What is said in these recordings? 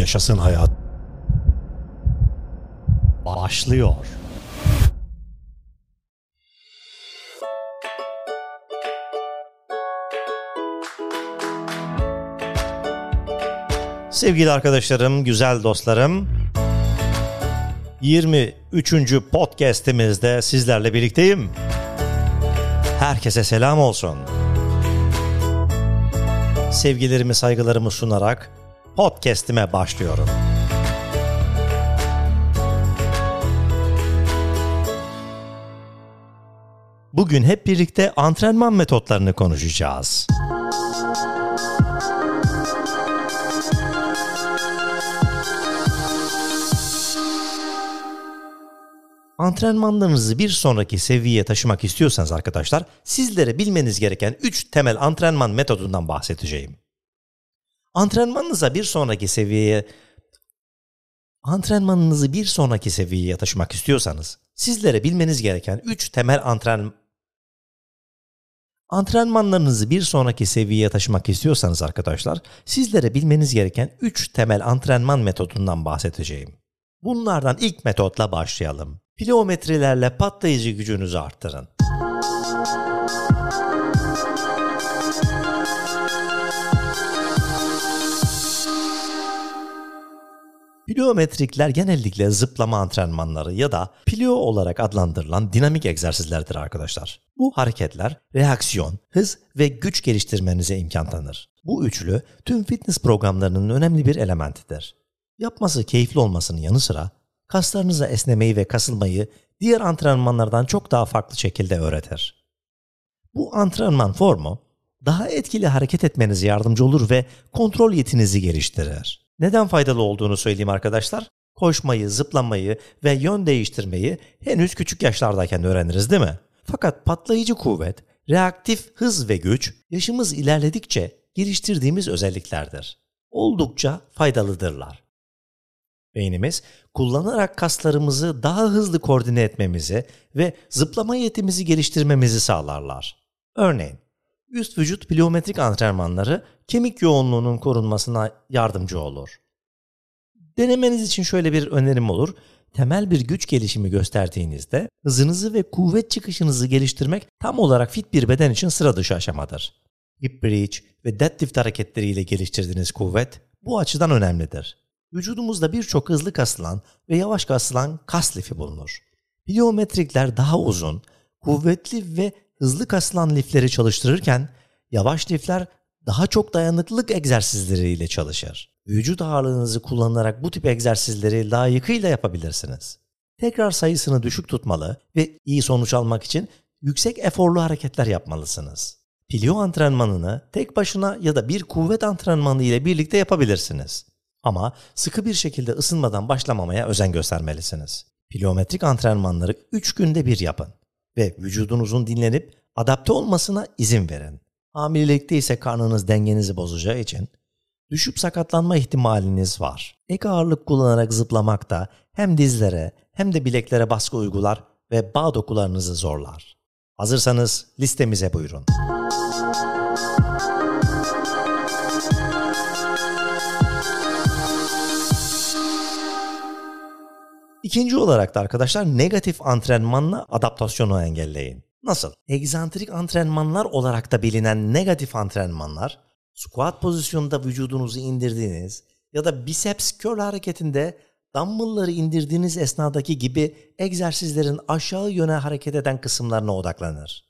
Yaşasın hayat. Başlıyor. Sevgili arkadaşlarım, güzel dostlarım. 23. podcast'imizde sizlerle birlikteyim. Herkese selam olsun. Sevgilerimi, saygılarımı sunarak podcast'ime başlıyorum. Bugün hep birlikte antrenman metotlarını konuşacağız. Antrenmanlarınızı bir sonraki seviyeye taşımak istiyorsanız arkadaşlar, sizlere bilmeniz gereken 3 temel antrenman metodundan bahsedeceğim. Antrenmanınıza bir sonraki seviyeye antrenmanınızı bir sonraki seviyeye taşımak istiyorsanız, sizlere bilmeniz gereken 3 temel antren Antrenmanlarınızı bir sonraki seviyeye taşımak istiyorsanız arkadaşlar, sizlere bilmeniz gereken 3 temel antrenman metodundan bahsedeceğim. Bunlardan ilk metotla başlayalım. Pliometrelerle patlayıcı gücünüzü arttırın. Pliometrikler genellikle zıplama antrenmanları ya da plio olarak adlandırılan dinamik egzersizlerdir arkadaşlar. Bu hareketler reaksiyon, hız ve güç geliştirmenize imkan tanır. Bu üçlü tüm fitness programlarının önemli bir elementidir. Yapması keyifli olmasının yanı sıra kaslarınıza esnemeyi ve kasılmayı diğer antrenmanlardan çok daha farklı şekilde öğretir. Bu antrenman formu daha etkili hareket etmenize yardımcı olur ve kontrol yetinizi geliştirir. Neden faydalı olduğunu söyleyeyim arkadaşlar. Koşmayı, zıplamayı ve yön değiştirmeyi henüz küçük yaşlardayken öğreniriz değil mi? Fakat patlayıcı kuvvet, reaktif hız ve güç yaşımız ilerledikçe geliştirdiğimiz özelliklerdir. Oldukça faydalıdırlar. Beynimiz kullanarak kaslarımızı daha hızlı koordine etmemizi ve zıplama yetimizi geliştirmemizi sağlarlar. Örneğin üst vücut pliometrik antrenmanları kemik yoğunluğunun korunmasına yardımcı olur. Denemeniz için şöyle bir önerim olur. Temel bir güç gelişimi gösterdiğinizde hızınızı ve kuvvet çıkışınızı geliştirmek tam olarak fit bir beden için sıra dışı aşamadır. Hip bridge ve deadlift hareketleriyle geliştirdiğiniz kuvvet bu açıdan önemlidir. Vücudumuzda birçok hızlı kasılan ve yavaş kasılan kas lifi bulunur. Pliometrikler daha uzun, kuvvetli ve hızlı kasılan lifleri çalıştırırken yavaş lifler daha çok dayanıklılık egzersizleriyle çalışır. Vücut ağırlığınızı kullanarak bu tip egzersizleri layıkıyla yapabilirsiniz. Tekrar sayısını düşük tutmalı ve iyi sonuç almak için yüksek eforlu hareketler yapmalısınız. Plio antrenmanını tek başına ya da bir kuvvet antrenmanı ile birlikte yapabilirsiniz. Ama sıkı bir şekilde ısınmadan başlamamaya özen göstermelisiniz. Pliometrik antrenmanları 3 günde bir yapın ve vücudunuzun dinlenip adapte olmasına izin verin. Hamilelikte ise karnınız dengenizi bozacağı için düşüp sakatlanma ihtimaliniz var. Ek ağırlık kullanarak zıplamak da hem dizlere hem de bileklere baskı uygular ve bağ dokularınızı zorlar. Hazırsanız listemize buyurun. İkinci olarak da arkadaşlar negatif antrenmanla adaptasyonu engelleyin. Nasıl? Egzantrik antrenmanlar olarak da bilinen negatif antrenmanlar, squat pozisyonunda vücudunuzu indirdiğiniz ya da biceps curl hareketinde dumbbellları indirdiğiniz esnadaki gibi egzersizlerin aşağı yöne hareket eden kısımlarına odaklanır.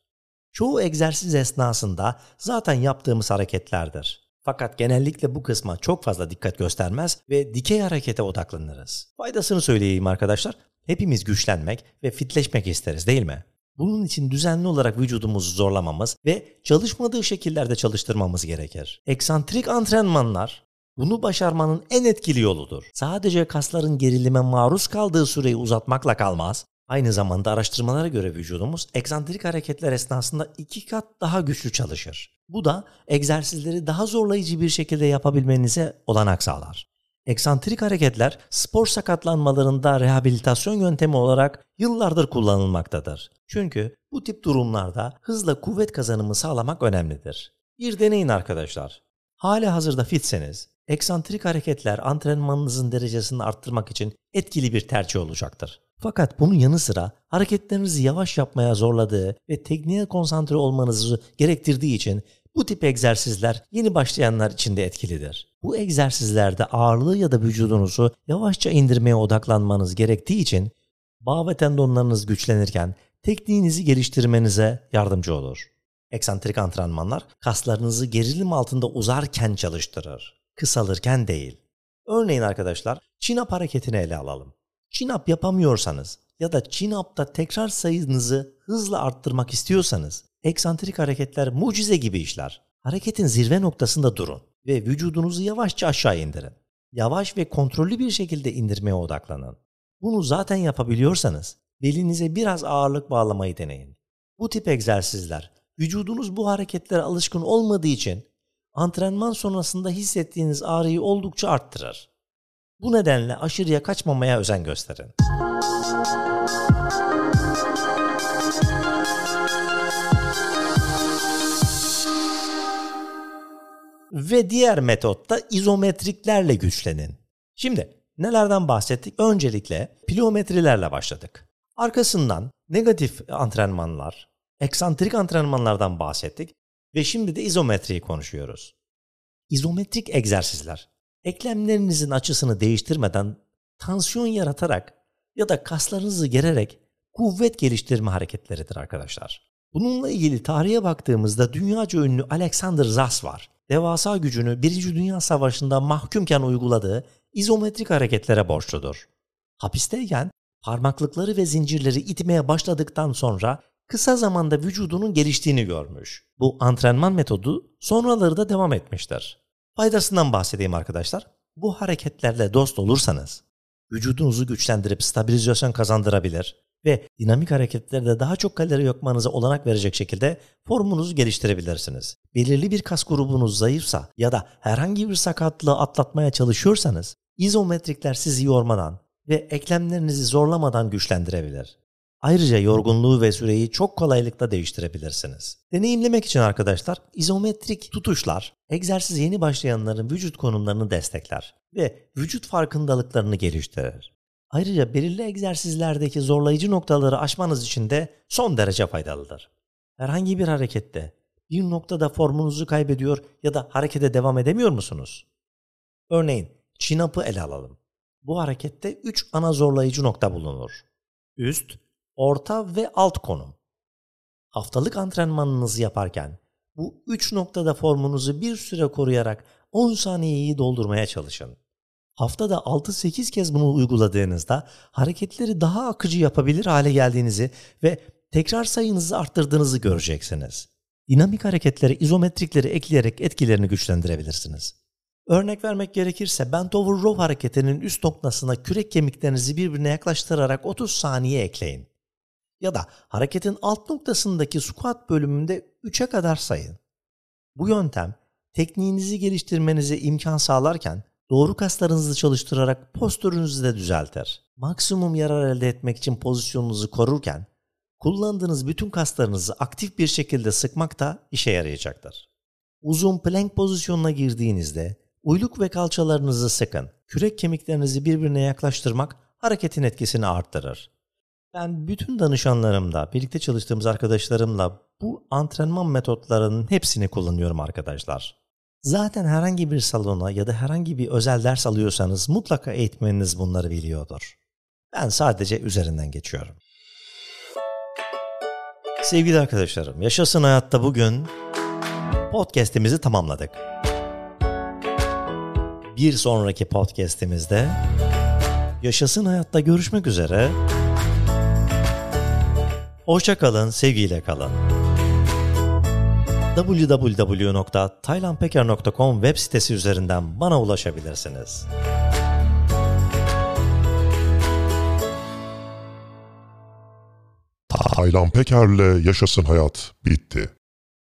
Çoğu egzersiz esnasında zaten yaptığımız hareketlerdir. Fakat genellikle bu kısma çok fazla dikkat göstermez ve dikey harekete odaklanırız. Faydasını söyleyeyim arkadaşlar. Hepimiz güçlenmek ve fitleşmek isteriz değil mi? Bunun için düzenli olarak vücudumuzu zorlamamız ve çalışmadığı şekillerde çalıştırmamız gerekir. Eksantrik antrenmanlar bunu başarmanın en etkili yoludur. Sadece kasların gerilime maruz kaldığı süreyi uzatmakla kalmaz, Aynı zamanda araştırmalara göre vücudumuz eksantrik hareketler esnasında iki kat daha güçlü çalışır. Bu da egzersizleri daha zorlayıcı bir şekilde yapabilmenize olanak sağlar. Eksantrik hareketler spor sakatlanmalarında rehabilitasyon yöntemi olarak yıllardır kullanılmaktadır. Çünkü bu tip durumlarda hızla kuvvet kazanımı sağlamak önemlidir. Bir deneyin arkadaşlar. Hali hazırda fitseniz, eksantrik hareketler antrenmanınızın derecesini arttırmak için etkili bir tercih olacaktır. Fakat bunun yanı sıra hareketlerinizi yavaş yapmaya zorladığı ve tekniğe konsantre olmanızı gerektirdiği için bu tip egzersizler yeni başlayanlar için de etkilidir. Bu egzersizlerde ağırlığı ya da vücudunuzu yavaşça indirmeye odaklanmanız gerektiği için bağ ve tendonlarınız güçlenirken tekniğinizi geliştirmenize yardımcı olur. Eksantrik antrenmanlar kaslarınızı gerilim altında uzarken çalıştırır, kısalırken değil. Örneğin arkadaşlar chin-up hareketini ele alalım. Chin-up yapamıyorsanız ya da chin-up'ta tekrar sayınızı hızla arttırmak istiyorsanız eksantrik hareketler mucize gibi işler. Hareketin zirve noktasında durun ve vücudunuzu yavaşça aşağı indirin. Yavaş ve kontrollü bir şekilde indirmeye odaklanın. Bunu zaten yapabiliyorsanız belinize biraz ağırlık bağlamayı deneyin. Bu tip egzersizler vücudunuz bu hareketlere alışkın olmadığı için antrenman sonrasında hissettiğiniz ağrıyı oldukça arttırır. Bu nedenle aşırıya kaçmamaya özen gösterin. Ve diğer metotta izometriklerle güçlenin. Şimdi nelerden bahsettik? Öncelikle pliometrilerle başladık. Arkasından negatif antrenmanlar, eksantrik antrenmanlardan bahsettik ve şimdi de izometriyi konuşuyoruz. İzometrik egzersizler eklemlerinizin açısını değiştirmeden tansiyon yaratarak ya da kaslarınızı gererek kuvvet geliştirme hareketleridir arkadaşlar. Bununla ilgili tarihe baktığımızda dünyaca ünlü Alexander Zas var. Devasa gücünü 1. Dünya Savaşı'nda mahkumken uyguladığı izometrik hareketlere borçludur. Hapisteyken parmaklıkları ve zincirleri itmeye başladıktan sonra kısa zamanda vücudunun geliştiğini görmüş. Bu antrenman metodu sonraları da devam etmiştir. Faydasından bahsedeyim arkadaşlar. Bu hareketlerle dost olursanız vücudunuzu güçlendirip stabilizasyon kazandırabilir ve dinamik hareketlerde daha çok kalori yakmanıza olanak verecek şekilde formunuzu geliştirebilirsiniz. Belirli bir kas grubunuz zayıfsa ya da herhangi bir sakatlığı atlatmaya çalışıyorsanız izometrikler sizi yormadan ve eklemlerinizi zorlamadan güçlendirebilir. Ayrıca yorgunluğu ve süreyi çok kolaylıkla değiştirebilirsiniz. Deneyimlemek için arkadaşlar izometrik tutuşlar egzersiz yeni başlayanların vücut konumlarını destekler ve vücut farkındalıklarını geliştirir. Ayrıca belirli egzersizlerdeki zorlayıcı noktaları aşmanız için de son derece faydalıdır. Herhangi bir harekette bir noktada formunuzu kaybediyor ya da harekete devam edemiyor musunuz? Örneğin chin-up'ı ele alalım. Bu harekette 3 ana zorlayıcı nokta bulunur. Üst, orta ve alt konum. Haftalık antrenmanınızı yaparken bu 3 noktada formunuzu bir süre koruyarak 10 saniyeyi doldurmaya çalışın. Haftada 6-8 kez bunu uyguladığınızda hareketleri daha akıcı yapabilir hale geldiğinizi ve tekrar sayınızı arttırdığınızı göreceksiniz. Dinamik hareketleri, izometrikleri ekleyerek etkilerini güçlendirebilirsiniz. Örnek vermek gerekirse bent over row hareketinin üst noktasına kürek kemiklerinizi birbirine yaklaştırarak 30 saniye ekleyin. Ya da hareketin alt noktasındaki squat bölümünde 3'e kadar sayın. Bu yöntem tekniğinizi geliştirmenize imkan sağlarken doğru kaslarınızı çalıştırarak postürünüzü de düzeltir. Maksimum yarar elde etmek için pozisyonunuzu korurken kullandığınız bütün kaslarınızı aktif bir şekilde sıkmak da işe yarayacaktır. Uzun plank pozisyonuna girdiğinizde uyluk ve kalçalarınızı sıkın. Kürek kemiklerinizi birbirine yaklaştırmak hareketin etkisini arttırır. Ben bütün danışanlarımda, birlikte çalıştığımız arkadaşlarımla bu antrenman metotlarının hepsini kullanıyorum arkadaşlar. Zaten herhangi bir salona ya da herhangi bir özel ders alıyorsanız mutlaka eğitmeniniz bunları biliyordur. Ben sadece üzerinden geçiyorum. Sevgili arkadaşlarım, Yaşasın Hayatta bugün podcast'imizi tamamladık. Bir sonraki podcast'imizde Yaşasın Hayatta görüşmek üzere. Hoşça kalın, sevgiyle kalın. www.taylanpeker.com web sitesi üzerinden bana ulaşabilirsiniz. Taylan Peker'le Yaşasın Hayat bitti.